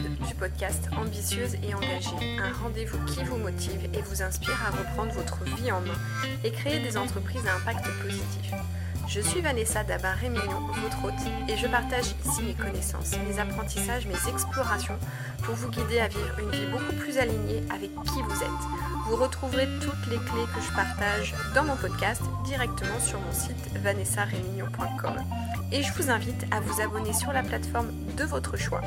du podcast Ambitieuse et engagée, un rendez-vous qui vous motive et vous inspire à reprendre votre vie en main et créer des entreprises à impact positif. Je suis Vanessa Dabar-Rémillon, votre hôte, et je partage ici mes connaissances, mes apprentissages, mes explorations pour vous guider à vivre une vie beaucoup plus alignée avec qui vous êtes. Vous retrouverez toutes les clés que je partage dans mon podcast directement sur mon site vanessarémillon.com. Et je vous invite à vous abonner sur la plateforme de votre choix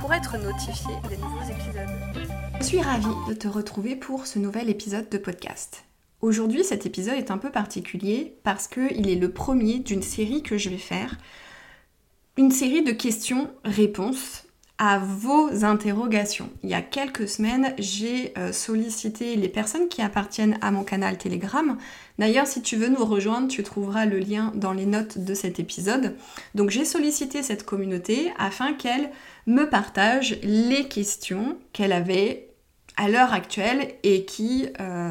pour être notifié des nouveaux épisodes. Je suis ravie de te retrouver pour ce nouvel épisode de podcast. Aujourd'hui, cet épisode est un peu particulier parce qu'il est le premier d'une série que je vais faire. Une série de questions-réponses à vos interrogations. Il y a quelques semaines, j'ai euh, sollicité les personnes qui appartiennent à mon canal Telegram. D'ailleurs, si tu veux nous rejoindre, tu trouveras le lien dans les notes de cet épisode. Donc j'ai sollicité cette communauté afin qu'elle me partage les questions qu'elle avait à l'heure actuelle et qui... Euh,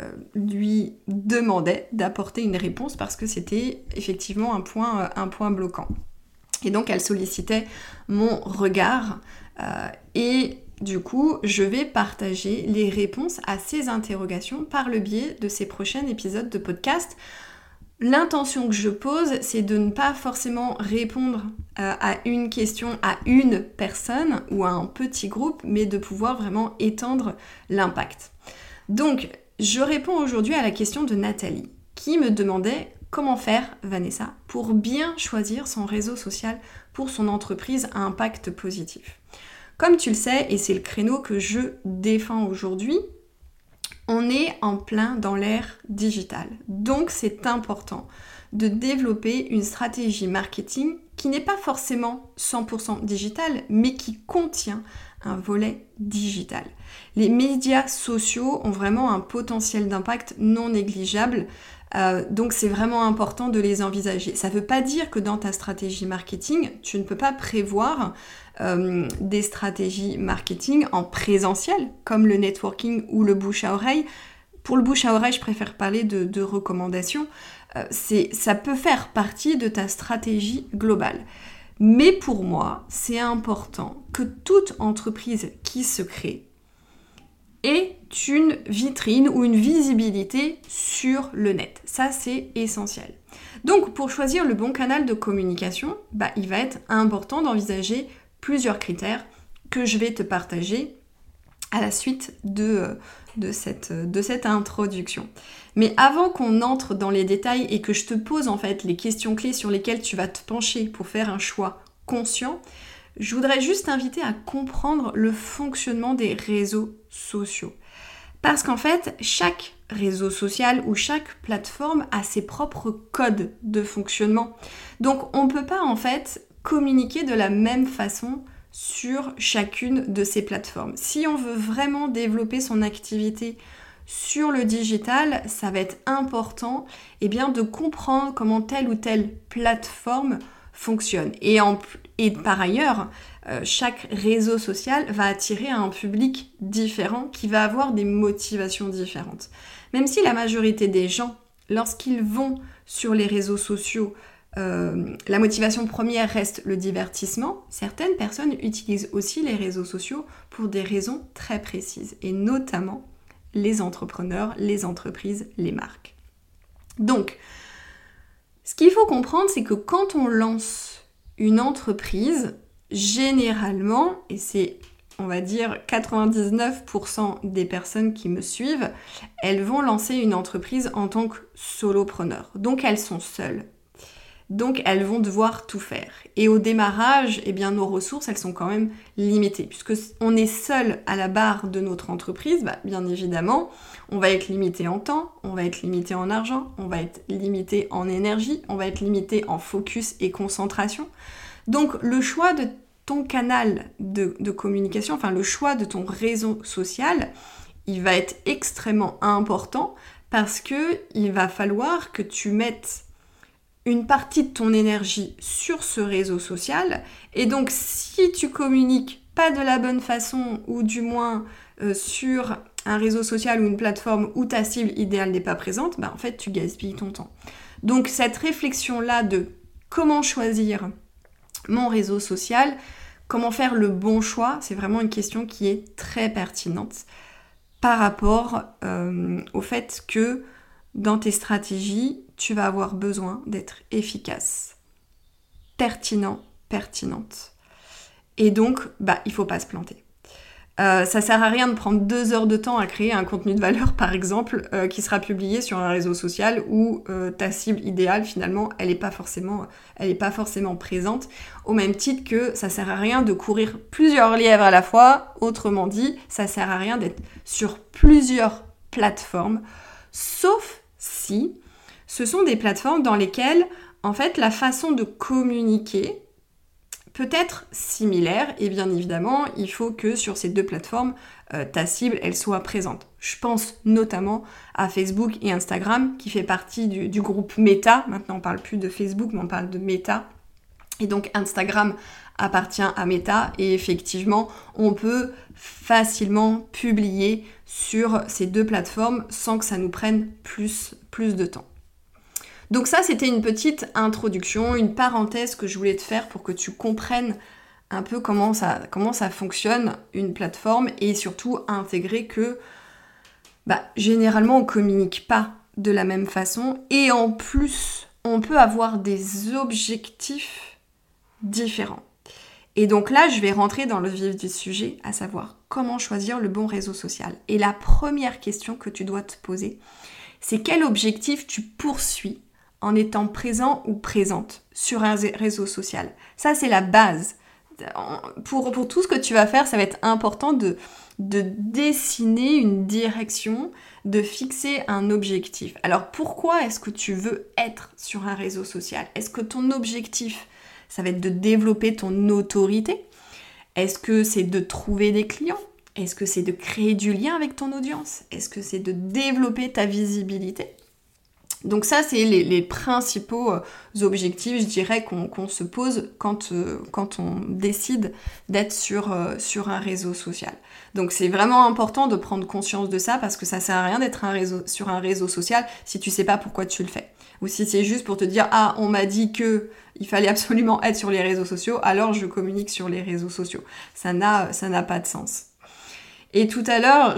euh, lui demandait d'apporter une réponse parce que c'était effectivement un point bloquant. Et donc elle sollicitait mon regard euh, et du coup je vais partager les réponses à ces interrogations par le biais de ces prochains épisodes de podcast. L'intention que je pose, c'est de ne pas forcément répondre à une question à une personne ou à un petit groupe, mais de pouvoir vraiment étendre l'impact. Donc, je réponds aujourd'hui à la question de Nathalie, qui me demandait comment faire, Vanessa, pour bien choisir son réseau social pour son entreprise à impact positif. Comme tu le sais, et c'est le créneau que je défends aujourd'hui, on est en plein dans l'ère digitale. Donc c'est important de développer une stratégie marketing qui n'est pas forcément 100% digitale, mais qui contient un volet digital. Les médias sociaux ont vraiment un potentiel d'impact non négligeable, euh, donc c'est vraiment important de les envisager. Ça ne veut pas dire que dans ta stratégie marketing, tu ne peux pas prévoir euh, des stratégies marketing en présentiel, comme le networking ou le bouche à oreille. Pour le bouche à oreille, je préfère parler de, recommandations. Euh, ça peut faire partie de ta stratégie globale. Mais pour moi, c'est important que toute entreprise qui se crée ait une vitrine ou une visibilité sur le net. Ça, c'est essentiel. Donc, pour choisir le bon canal de communication, bah, il va être important d'envisager plusieurs critères que je vais te partager à la suite de, de, cette, de cette introduction. Mais avant qu'on entre dans les détails et que je te pose en fait les questions clés sur lesquelles tu vas te pencher pour faire un choix conscient, je voudrais juste t'inviter à comprendre le fonctionnement des réseaux sociaux. Parce qu'en fait, chaque réseau social ou chaque plateforme a ses propres codes de fonctionnement. Donc on ne peut pas en fait communiquer de la même façon sur chacune de ces plateformes. Si on veut vraiment développer son activité sur le digital, ça va être important eh bien, de comprendre comment telle ou telle plateforme fonctionne. Et, en, et par ailleurs, euh, chaque réseau social va attirer un public différent qui va avoir des motivations différentes. Même si la majorité des gens, lorsqu'ils vont sur les réseaux sociaux, euh, la motivation première reste le divertissement, certaines personnes utilisent aussi les réseaux sociaux pour des raisons très précises, et notamment les entrepreneurs, les entreprises, les marques. Donc, ce qu'il faut comprendre, c'est que quand on lance une entreprise, généralement, et c'est on va dire 99% des personnes qui me suivent, elles vont lancer une entreprise en tant que solopreneur. Donc elles sont seules. Donc elles vont devoir tout faire. Et au démarrage, eh bien nos ressources, elles sont quand même limitées. Puisque on est seul à la barre de notre entreprise, bah, bien évidemment, on va être limité en temps, on va être limité en argent, on va être limité en énergie, on va être limité en focus et concentration. Donc le choix de ton canal de, de communication, enfin le choix de ton réseau social, il va être extrêmement important parce que il va falloir que tu mettes une partie de ton énergie sur ce réseau social. Et donc, si tu communiques pas de la bonne façon, ou du moins euh, sur un réseau social ou une plateforme où ta cible idéale n'est pas présente, bah, en fait, tu gaspilles ton temps. Donc, cette réflexion-là de comment choisir mon réseau social, comment faire le bon choix, c'est vraiment une question qui est très pertinente par rapport euh, au fait que dans tes stratégies, tu vas avoir besoin d'être efficace, pertinent, pertinente. Et donc, bah, il faut pas se planter. Euh, ça sert à rien de prendre deux heures de temps à créer un contenu de valeur, par exemple, euh, qui sera publié sur un réseau social où euh, ta cible idéale, finalement, elle n'est pas forcément, pas forcément présente. Au même titre que ça sert à rien de courir plusieurs lièvres à la fois. Autrement dit, ça sert à rien d'être sur plusieurs plateformes, sauf si ce sont des plateformes dans lesquelles, en fait, la façon de communiquer peut être similaire et bien évidemment, il faut que sur ces deux plateformes, euh, ta cible, elle soit présente. Je pense notamment à Facebook et Instagram qui fait partie du, groupe Meta. Maintenant, on parle plus de Facebook, mais on parle de Meta. Et donc Instagram appartient à Meta et effectivement, on peut facilement publier sur ces deux plateformes sans que ça nous prenne plus, plus de temps. Donc ça, c'était une petite introduction, une parenthèse que je voulais te faire pour que tu comprennes un peu comment ça, fonctionne une plateforme et surtout intégrer que bah, généralement on communique pas de la même façon et en plus on peut avoir des objectifs différents. Et donc là, je vais rentrer dans le vif du sujet, à savoir comment choisir le bon réseau social. Et la première question que tu dois te poser, c'est quel objectif tu poursuis en étant présent ou présente sur un réseau social. Ça, c'est la base. Pour, pour, tout ce que tu vas faire, ça va être important de, de dessiner une direction, de fixer un objectif. Alors pourquoi est-ce que tu veux être sur un réseau social? Est-ce que ton objectif, ça va être de développer ton autorité? Est-ce que c'est de trouver des clients? Est-ce que c'est de créer du lien avec ton audience? Est-ce que c'est de développer ta visibilité? Donc ça, c'est les, principaux euh, objectifs, je dirais, qu'on se pose quand, euh, quand on décide d'être sur, euh, sur un réseau social. Donc c'est vraiment important de prendre conscience de ça parce que ça sert à rien d'être sur un réseau social si tu sais pas pourquoi tu le fais. Ou si c'est juste pour te dire ah on m'a dit que il fallait absolument être sur les réseaux sociaux, alors je communique sur les réseaux sociaux. Ça n'a pas de sens. Et tout à l'heure,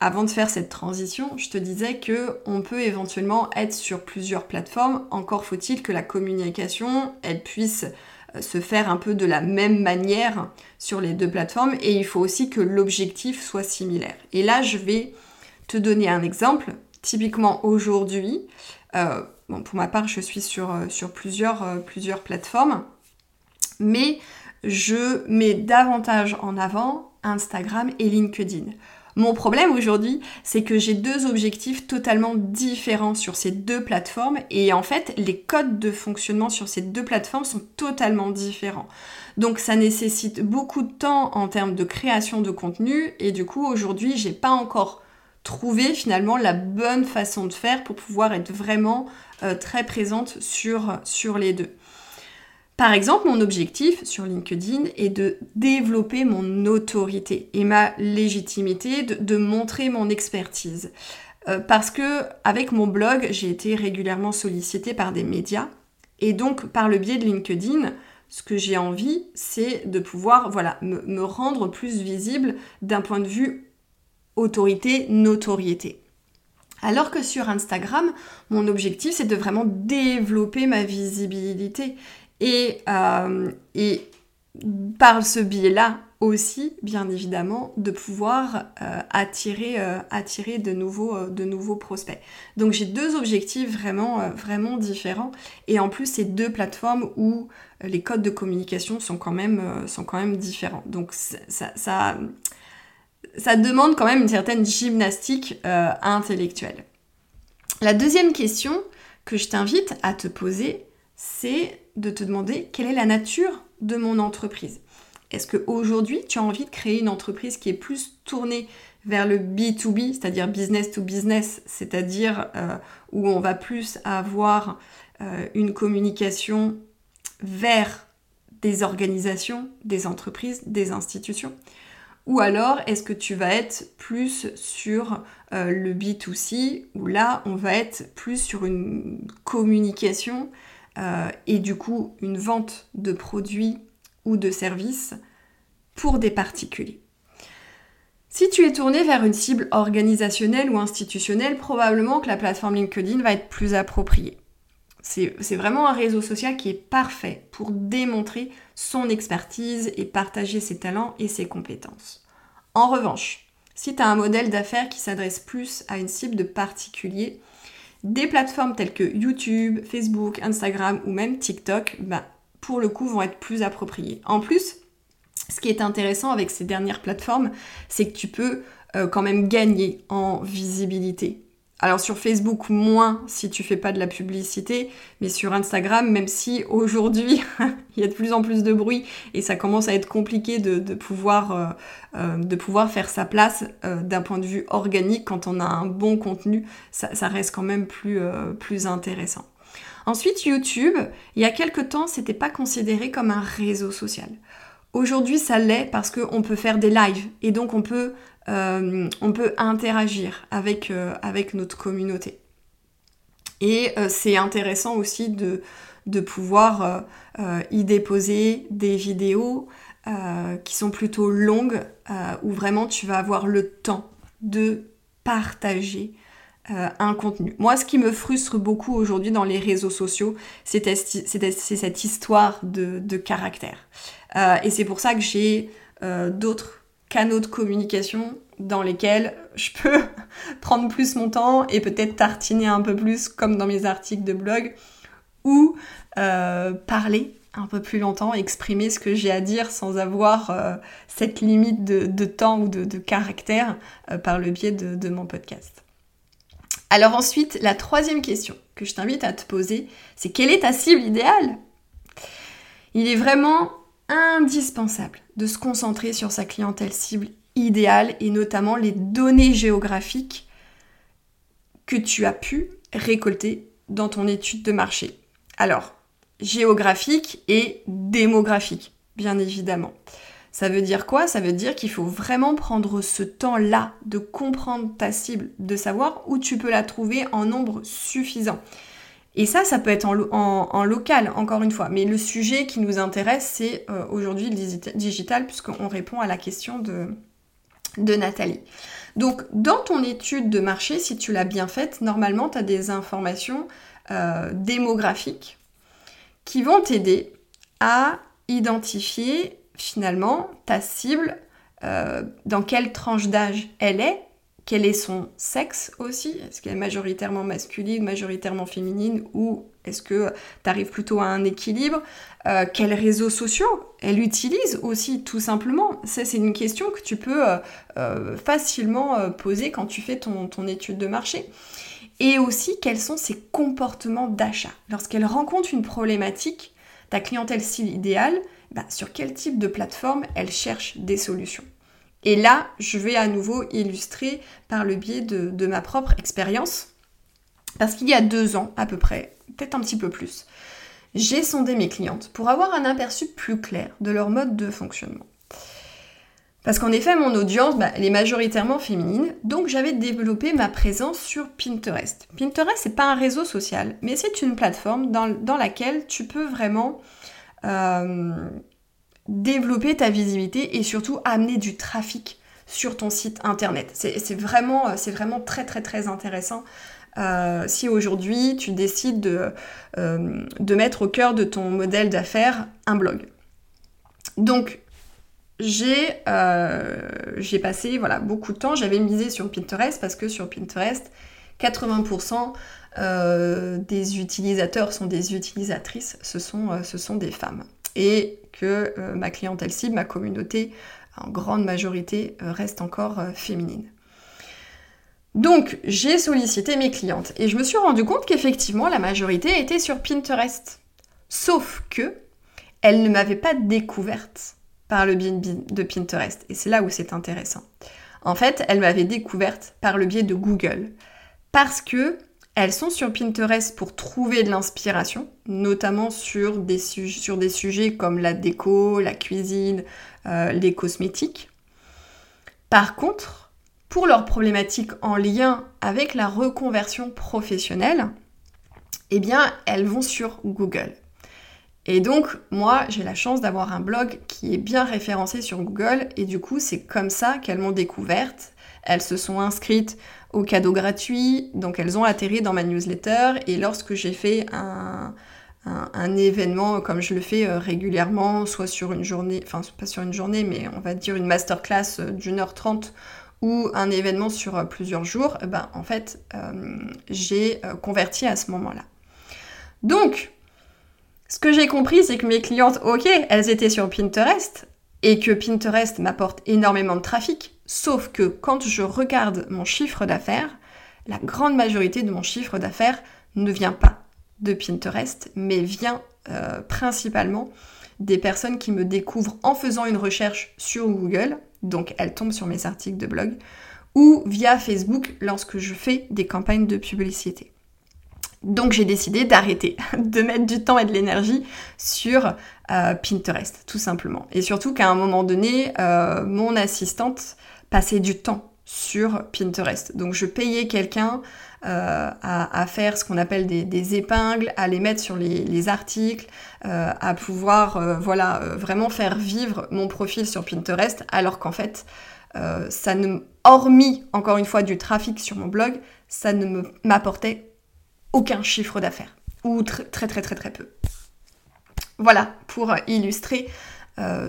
avant de faire cette transition, je te disais que on peut éventuellement être sur plusieurs plateformes. Encore faut-il que la communication, elle puisse euh, se faire un peu de la même manière sur les deux plateformes. Et il faut aussi que l'objectif soit similaire. Et là, je vais te donner un exemple. Typiquement aujourd'hui, euh, bon, pour ma part, je suis sur, euh, plusieurs plateformes, mais je mets davantage en avant Instagram et LinkedIn. Mon problème aujourd'hui, c'est que j'ai deux objectifs totalement différents sur ces deux plateformes et en fait, les codes de fonctionnement sur ces deux plateformes sont totalement différents. Donc ça nécessite beaucoup de temps en termes de création de contenu et du coup, aujourd'hui, j'ai pas encore trouvé finalement la bonne façon de faire pour pouvoir être vraiment euh, très présente sur, sur les deux. Par exemple, mon objectif sur LinkedIn est de développer mon autorité et ma légitimité, de, montrer mon expertise. Euh, parce que avec mon blog, j'ai été régulièrement sollicitée par des médias et donc par le biais de LinkedIn, ce que j'ai envie, c'est de pouvoir voilà, me rendre plus visible d'un point de vue autorité, notoriété. Alors que sur Instagram, mon objectif, c'est de vraiment développer ma visibilité euh, et, par ce biais-là aussi, bien évidemment, de pouvoir euh, attirer, euh, attirer de, nouveaux, de nouveaux prospects. Donc j'ai deux objectifs vraiment, vraiment différents. Et en plus, c'est deux plateformes où les codes de communication sont quand même, sont quand même différents. Donc ça, ça, ça, demande quand même une certaine gymnastique intellectuelle. La deuxième question que je t'invite à te poser, c'est de te demander quelle est la nature de mon entreprise. Est-ce qu'aujourd'hui, tu as envie de créer une entreprise qui est plus tournée vers le B2B, c'est-à-dire business to business, c'est-à-dire euh, où on va plus avoir euh, une communication vers des organisations, des entreprises, des institutions? Ou alors, est-ce que tu vas être plus sur euh, le B2C, où là, on va être plus sur une communication et du coup une vente de produits ou de services pour des particuliers. Si tu es tourné vers une cible organisationnelle ou institutionnelle, probablement que la plateforme LinkedIn va être plus appropriée. C'est vraiment un réseau social qui est parfait pour démontrer son expertise et partager ses talents et ses compétences. En revanche, si tu as un modèle d'affaires qui s'adresse plus à une cible de particuliers, des plateformes telles que YouTube, Facebook, Instagram ou même TikTok, bah, pour le coup, vont être plus appropriées. En plus, ce qui est intéressant avec ces dernières plateformes, c'est que tu peux euh, quand même gagner en visibilité. Alors sur Facebook, moins si tu fais pas de la publicité, mais sur Instagram, même si aujourd'hui il y a de plus en plus de bruit et ça commence à être compliqué de, pouvoir, euh, euh, pouvoir faire sa place d'un point de vue organique, quand on a un bon contenu, ça, ça reste quand même plus, plus intéressant. Ensuite, YouTube, il y a quelques temps, c'était pas considéré comme un réseau social. Aujourd'hui, ça l'est parce qu'on peut faire des lives et donc on peut, euh, on peut interagir avec, euh, notre communauté. Et euh, c'est intéressant aussi de, pouvoir y déposer des vidéos qui sont plutôt longues, où vraiment tu vas avoir le temps de partager un contenu. Moi, ce qui me frustre beaucoup aujourd'hui dans les réseaux sociaux, c'est cette histoire de, de caractère. Et c'est pour ça que j'ai d'autres canaux de communication dans lesquels je peux prendre plus mon temps et peut-être tartiner un peu plus comme dans mes articles de blog ou euh, parler un peu plus longtemps, exprimer ce que j'ai à dire sans avoir cette limite de, temps ou de, caractère par le biais de mon podcast. Alors ensuite, la troisième question que je t'invite à te poser, c'est quelle est ta cible idéale? Il est vraiment indispensable de se concentrer sur sa clientèle cible idéale et notamment les données géographiques que tu as pu récolter dans ton étude de marché. Alors, géographique et démographique, bien évidemment. Ça veut dire quoi? Ça veut dire qu'il faut vraiment prendre ce temps-là de comprendre ta cible, de savoir où tu peux la trouver en nombre suffisant. Et ça, ça peut être en, local, encore une fois. Mais le sujet qui nous intéresse, c'est euh, aujourd'hui le digital, puisqu'on répond à la question de, Nathalie. Donc, dans ton étude de marché, si tu l'as bien faite, normalement, tu as des informations euh, démographiques qui vont t'aider à identifier finalement ta cible, euh, dans quelle tranche d'âge elle est, quel est son sexe aussi? Est-ce qu'elle est majoritairement masculine, majoritairement féminine ou est-ce que tu arrives plutôt à un équilibre? Euh, Quels réseaux sociaux elle utilise aussi tout simplement? Ça c'est une question que tu peux euh, euh, facilement poser quand tu fais ton, étude de marché. Et aussi quels sont ses comportements d'achat? Lorsqu'elle rencontre une problématique, ta clientèle cible idéale, bah, sur quel type de plateforme elle cherche des solutions? Et là, je vais à nouveau illustrer par le biais de, ma propre expérience. Parce qu'il y a deux ans à peu près, peut-être un petit peu plus, j'ai sondé mes clientes pour avoir un aperçu plus clair de leur mode de fonctionnement. Parce qu'en effet, mon audience, bah, elle est majoritairement féminine, donc j'avais développé ma présence sur Pinterest. Pinterest, c'est pas un réseau social, mais c'est une plateforme dans, laquelle tu peux vraiment euh, développer ta visibilité et surtout amener du trafic sur ton site internet. C'est vraiment, vraiment très très intéressant. Euh, si aujourd'hui tu décides de, euh, de mettre au cœur de ton modèle d'affaires un blog. Donc j'ai euh, passé voilà, beaucoup de temps, j'avais misé sur Pinterest parce que sur Pinterest, 80% des utilisateurs sont des utilisatrices, ce sont, ce sont des femmes. Et que euh, ma clientèle cible, ma communauté, en grande majorité, euh, reste encore euh, féminine. Donc, j'ai sollicité mes clientes et je me suis rendu compte qu'effectivement, la majorité était sur Pinterest. Sauf que elles ne m'avaient pas découverte par le biais de Pinterest. Et c'est là où c'est intéressant. En fait, elles m'avaient découverte par le biais de Google. Parce que elles sont sur Pinterest pour trouver de l'inspiration, notamment sur des, sujets comme la déco, la cuisine, euh, les cosmétiques. Par contre, pour leurs problématiques en lien avec la reconversion professionnelle, eh bien, elles vont sur Google. Et donc, moi, j'ai la chance d'avoir un blog qui est bien référencé sur Google, et du coup, c'est comme ça qu'elles m'ont découverte. Elles se sont inscrites au cadeau gratuit, donc elles ont atterri dans ma newsletter, et lorsque j'ai fait un, un, événement comme je le fais euh, régulièrement, soit sur une journée, enfin pas sur une journée, mais on va dire une masterclass euh, d'une heure trente ou un événement sur euh, plusieurs jours, eh ben, en fait, j'ai converti à ce moment-là. Donc, ce que j'ai compris, c'est que mes clientes, ok, elles étaient sur Pinterest et que Pinterest m'apporte énormément de trafic, sauf que quand je regarde mon chiffre d'affaires, la grande majorité de mon chiffre d'affaires ne vient pas de Pinterest, mais vient euh, principalement des personnes qui me découvrent en faisant une recherche sur Google, donc elles tombent sur mes articles de blog, ou via Facebook lorsque je fais des campagnes de publicité. Donc j'ai décidé d'arrêter, de mettre du temps et de l'énergie sur euh, Pinterest, tout simplement. Et surtout qu'à un moment donné, euh, mon assistante passait du temps sur Pinterest. Donc je payais quelqu'un euh, à, faire ce qu'on appelle des, épingles, à les mettre sur les, articles, euh, à pouvoir euh, voilà, vraiment faire vivre mon profil sur Pinterest, alors qu'en fait, ça ne, hormis encore une fois du trafic sur mon blog, ça ne m'apportait aucun chiffre d'affaires, ou très très très très peu. Voilà pour illustrer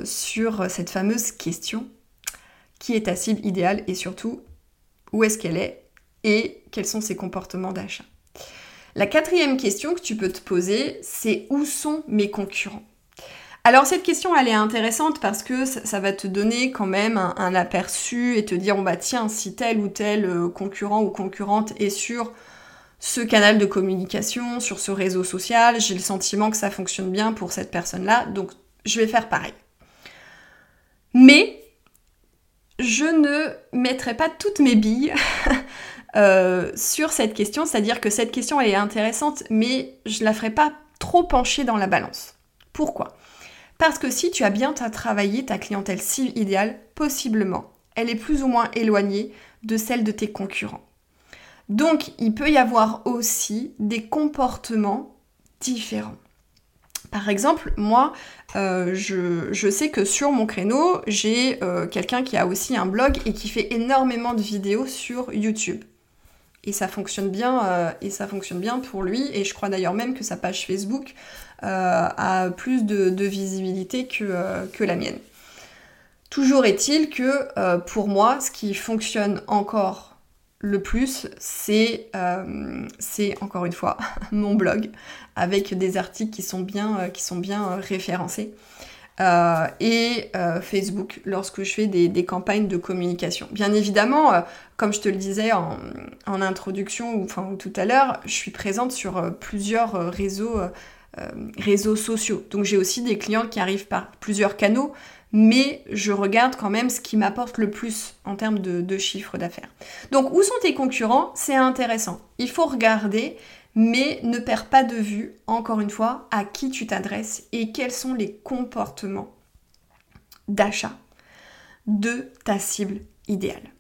sur cette fameuse question qui est ta cible idéale et surtout où est-ce qu'elle est et quels sont ses comportements d'achat. La quatrième question que tu peux te poser, c'est où sont mes concurrents? Alors cette question elle est intéressante parce que ça, va te donner quand même un, aperçu et te dire on bah tiens si tel ou tel euh, concurrent ou concurrente est sur ce canal de communication, sur ce réseau social, j'ai le sentiment que ça fonctionne bien pour cette personne-là, donc je vais faire pareil. Mais je ne mettrai pas toutes mes billes Euh, sur cette question, c'est-à-dire que cette question est intéressante, mais je la ferai pas trop pencher dans la balance. Pourquoi? Parce que si tu as bien travaillé ta clientèle idéale, possiblement, elle est plus ou moins éloignée de celle de tes concurrents. Donc, il peut y avoir aussi des comportements différents. Par exemple, moi, euh, je, sais que sur mon créneau, j'ai euh, quelqu'un qui a aussi un blog et qui fait énormément de vidéos sur YouTube et ça fonctionne bien euh, et ça fonctionne bien pour lui et je crois d'ailleurs même que sa page Facebook a plus de, visibilité que, la mienne. Toujours est-il que pour moi ce qui fonctionne encore le plus c'est encore une fois mon blog avec des articles qui sont bien, qui sont bien référencés. Euh, et euh, Facebook lorsque je fais des, campagnes de communication. Bien évidemment, euh, comme je te le disais en, introduction ou tout à l'heure, je suis présente sur plusieurs réseaux, réseaux sociaux. Donc j'ai aussi des clients qui arrivent par plusieurs canaux, mais je regarde quand même ce qui m'apporte le plus en termes de, chiffre d'affaires. Donc où sont tes concurrents? C'est intéressant. Il faut regarder mais ne perds pas de vue, encore une fois, à qui tu t'adresses et quels sont les comportements d'achat de ta cible idéale.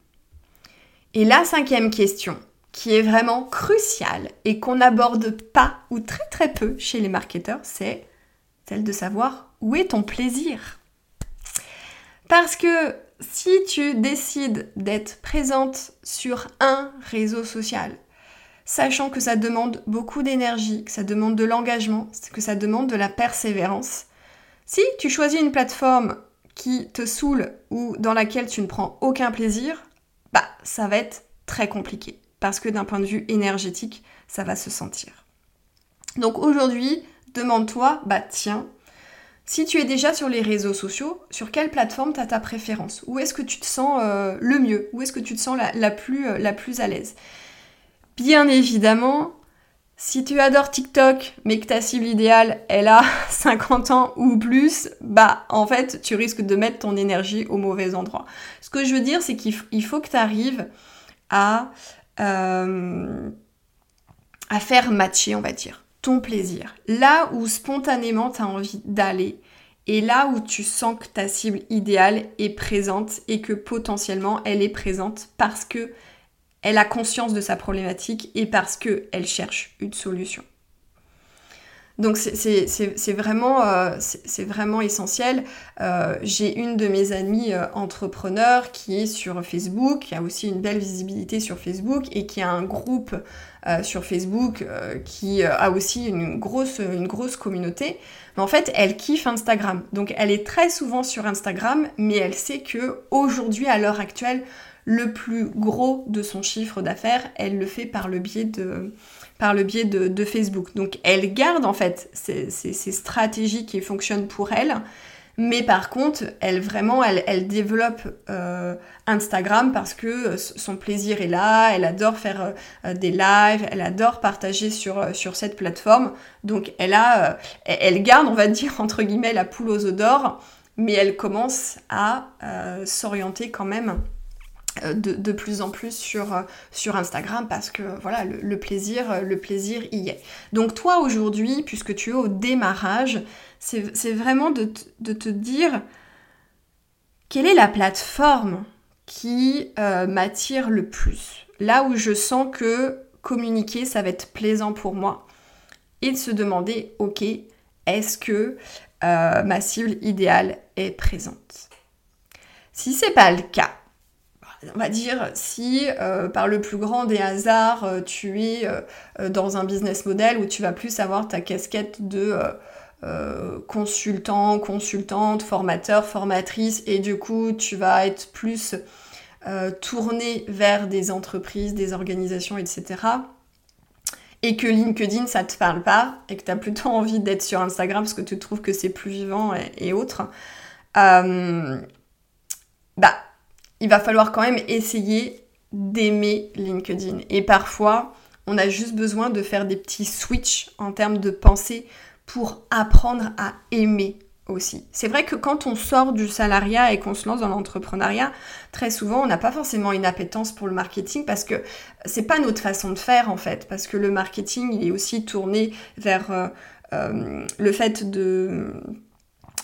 Et la cinquième question, qui est vraiment cruciale et qu'on n'aborde pas ou très très peu chez les marketeurs, c'est celle de savoir où est ton plaisir. Parce que si tu décides d'être présente sur un réseau social, sachant que ça demande beaucoup d'énergie, que ça demande de l'engagement, que ça demande de la persévérance. Si tu choisis une plateforme qui te saoule ou dans laquelle tu ne prends aucun plaisir, bah ça va être très compliqué parce que d'un point de vue énergétique, ça va se sentir. Donc aujourd'hui, demande-toi, bah tiens, si tu es déjà sur les réseaux sociaux, sur quelle plateforme tu as ta préférence? Où est-ce que tu te sens euh, le mieux? Où est-ce que tu te sens la, plus, euh, plus à l'aise? Bien évidemment, si tu adores TikTok, mais que ta cible idéale, elle a 50 ans ou plus, bah en fait, tu risques de mettre ton énergie au mauvais endroit. Ce que je veux dire, c'est qu'il faut que tu arrives à, euh, à faire matcher, on va dire, ton plaisir. Là où spontanément tu as envie d'aller, et là où tu sens que ta cible idéale est présente et que potentiellement elle est présente parce que elle a conscience de sa problématique et parce qu'elle cherche une solution. Donc c'est vraiment, euh, vraiment essentiel. Euh, j'ai une de mes amies euh, entrepreneurs qui est sur Facebook, qui a aussi une belle visibilité sur Facebook et qui a un groupe sur Facebook qui a aussi une grosse, une grosse communauté. En fait, elle kiffe Instagram. Donc elle est très souvent sur Instagram, mais elle sait que aujourd'hui, à l'heure actuelle, le plus gros de son chiffre d'affaires, elle le fait par le biais de, par le biais de, Facebook. Donc elle garde en fait ces, stratégies qui fonctionnent pour elle, mais par contre, elle vraiment, elle, développe euh, Instagram parce que son plaisir est là, elle adore faire euh, des lives, elle adore partager sur, euh, cette plateforme. Donc elle a, elle garde, on va dire entre guillemets, la poule aux œufs d'or, mais elle commence à s'orienter quand même euh, de, plus en plus sur, euh, Instagram parce que voilà le, plaisir euh, le plaisir y est. Donc toi aujourd'hui, puisque tu es au démarrage, c'est vraiment de, te dire quelle est la plateforme qui m'attire le plus? Là où je sens que communiquer, ça va être plaisant pour moi. Et de se demander, ok, est-ce que ma cible idéale est présente? Si c'est pas le cas, on va dire, si euh, par le plus grand des hasards, euh, tu es euh, dans un business model où tu vas plus avoir ta casquette de consultant, consultante, formateur, formatrice, et du coup, tu vas être plus tourné vers des entreprises, des organisations, etc. Et que LinkedIn, ça te parle pas, et que tu as plutôt envie d'être sur Instagram parce que tu trouves que c'est plus vivant et, et autres. bah, il va falloir quand même essayer d'aimer LinkedIn. Et parfois, on a juste besoin de faire des petits switches en termes de pensée pour apprendre à aimer aussi. C'est vrai que quand on sort du salariat et qu'on se lance dans l'entrepreneuriat, très souvent on n'a pas forcément une appétence pour le marketing parce que c'est pas notre façon de faire en fait, parce que le marketing il est aussi tourné vers euh, euh, le fait de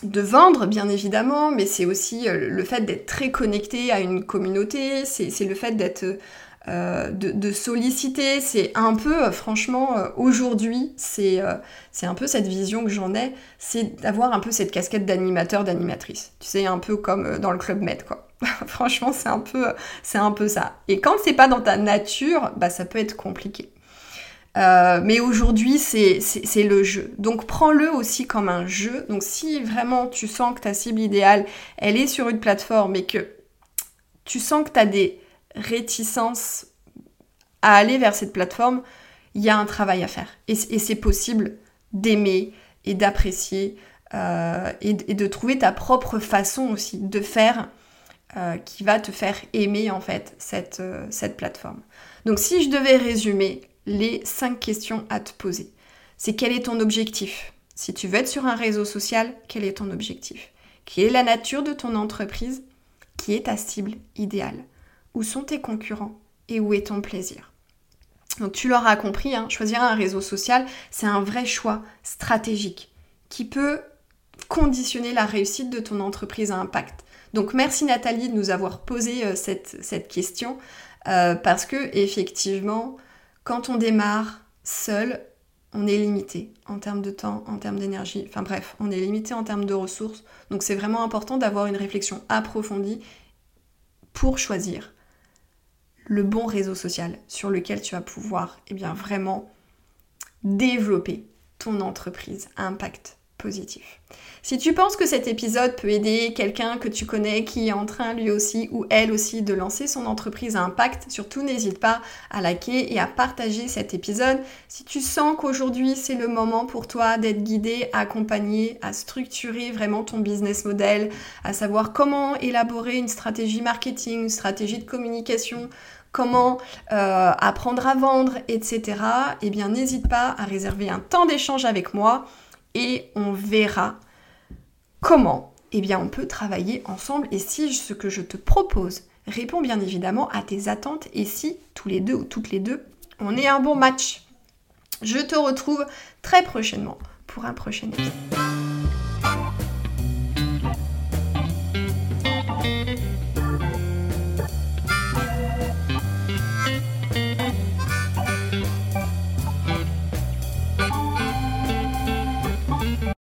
vendre, bien évidemment, mais c'est aussi euh, le fait d'être très connecté à une communauté, c'est le fait d'être euh, de, solliciter, c'est un peu, euh, franchement, aujourd'hui, c'est un peu cette vision que j'en ai, c'est d'avoir un peu cette casquette d'animateur, d'animatrice. Tu sais, un peu comme dans le Club Med, quoi. franchement, c'est un, peu, ça. Et quand c'est pas dans ta nature, bah ça peut être compliqué. Euh, mais aujourd'hui, c'est le jeu. Donc prends-le aussi comme un jeu. Donc si vraiment tu sens que ta cible idéale, elle est sur une plateforme et que tu sens que tu as des réticences à aller vers cette plateforme, il y a un travail à faire. Et, c'est possible d'aimer et d'apprécier euh, et, de trouver ta propre façon aussi de faire euh, qui va te faire aimer en fait cette, cette plateforme. Donc si je devais résumer les cinq questions à te poser. C'est quel est ton objectif? Si tu veux être sur un réseau social, quel est ton objectif? Quelle est la nature de ton entreprise? Qui est ta cible idéale? Où sont tes concurrents Et où est ton plaisir? Donc tu l'auras compris, hein, choisir un réseau social, c'est un vrai choix stratégique qui peut conditionner la réussite de ton entreprise à impact. Donc merci Nathalie de nous avoir posé euh, cette, question euh, parce que effectivement, quand on démarre seul, on est limité en termes de temps, en termes d'énergie, enfin bref, on est limité en termes de ressources. Donc c'est vraiment important d'avoir une réflexion approfondie pour choisir le bon réseau social sur lequel tu vas pouvoir eh bien, vraiment développer ton entreprise impact positif. Si tu penses que cet épisode peut aider quelqu'un que tu connais qui est en train lui aussi ou elle aussi de lancer son entreprise à impact, surtout n'hésite pas à liker et à partager cet épisode. Si tu sens qu'aujourd'hui c'est le moment pour toi d'être guidé, accompagné, à structurer vraiment ton business model, à savoir comment élaborer une stratégie marketing, une stratégie de communication, comment euh, apprendre à vendre, etc., eh bien n'hésite pas à réserver un temps d'échange avec moi et on verra comment Eh bien, on peut travailler ensemble et si ce que je te propose répond bien évidemment à tes attentes et si tous les deux ou toutes les deux, on est un bon match. Je te retrouve très prochainement pour un prochain épisode.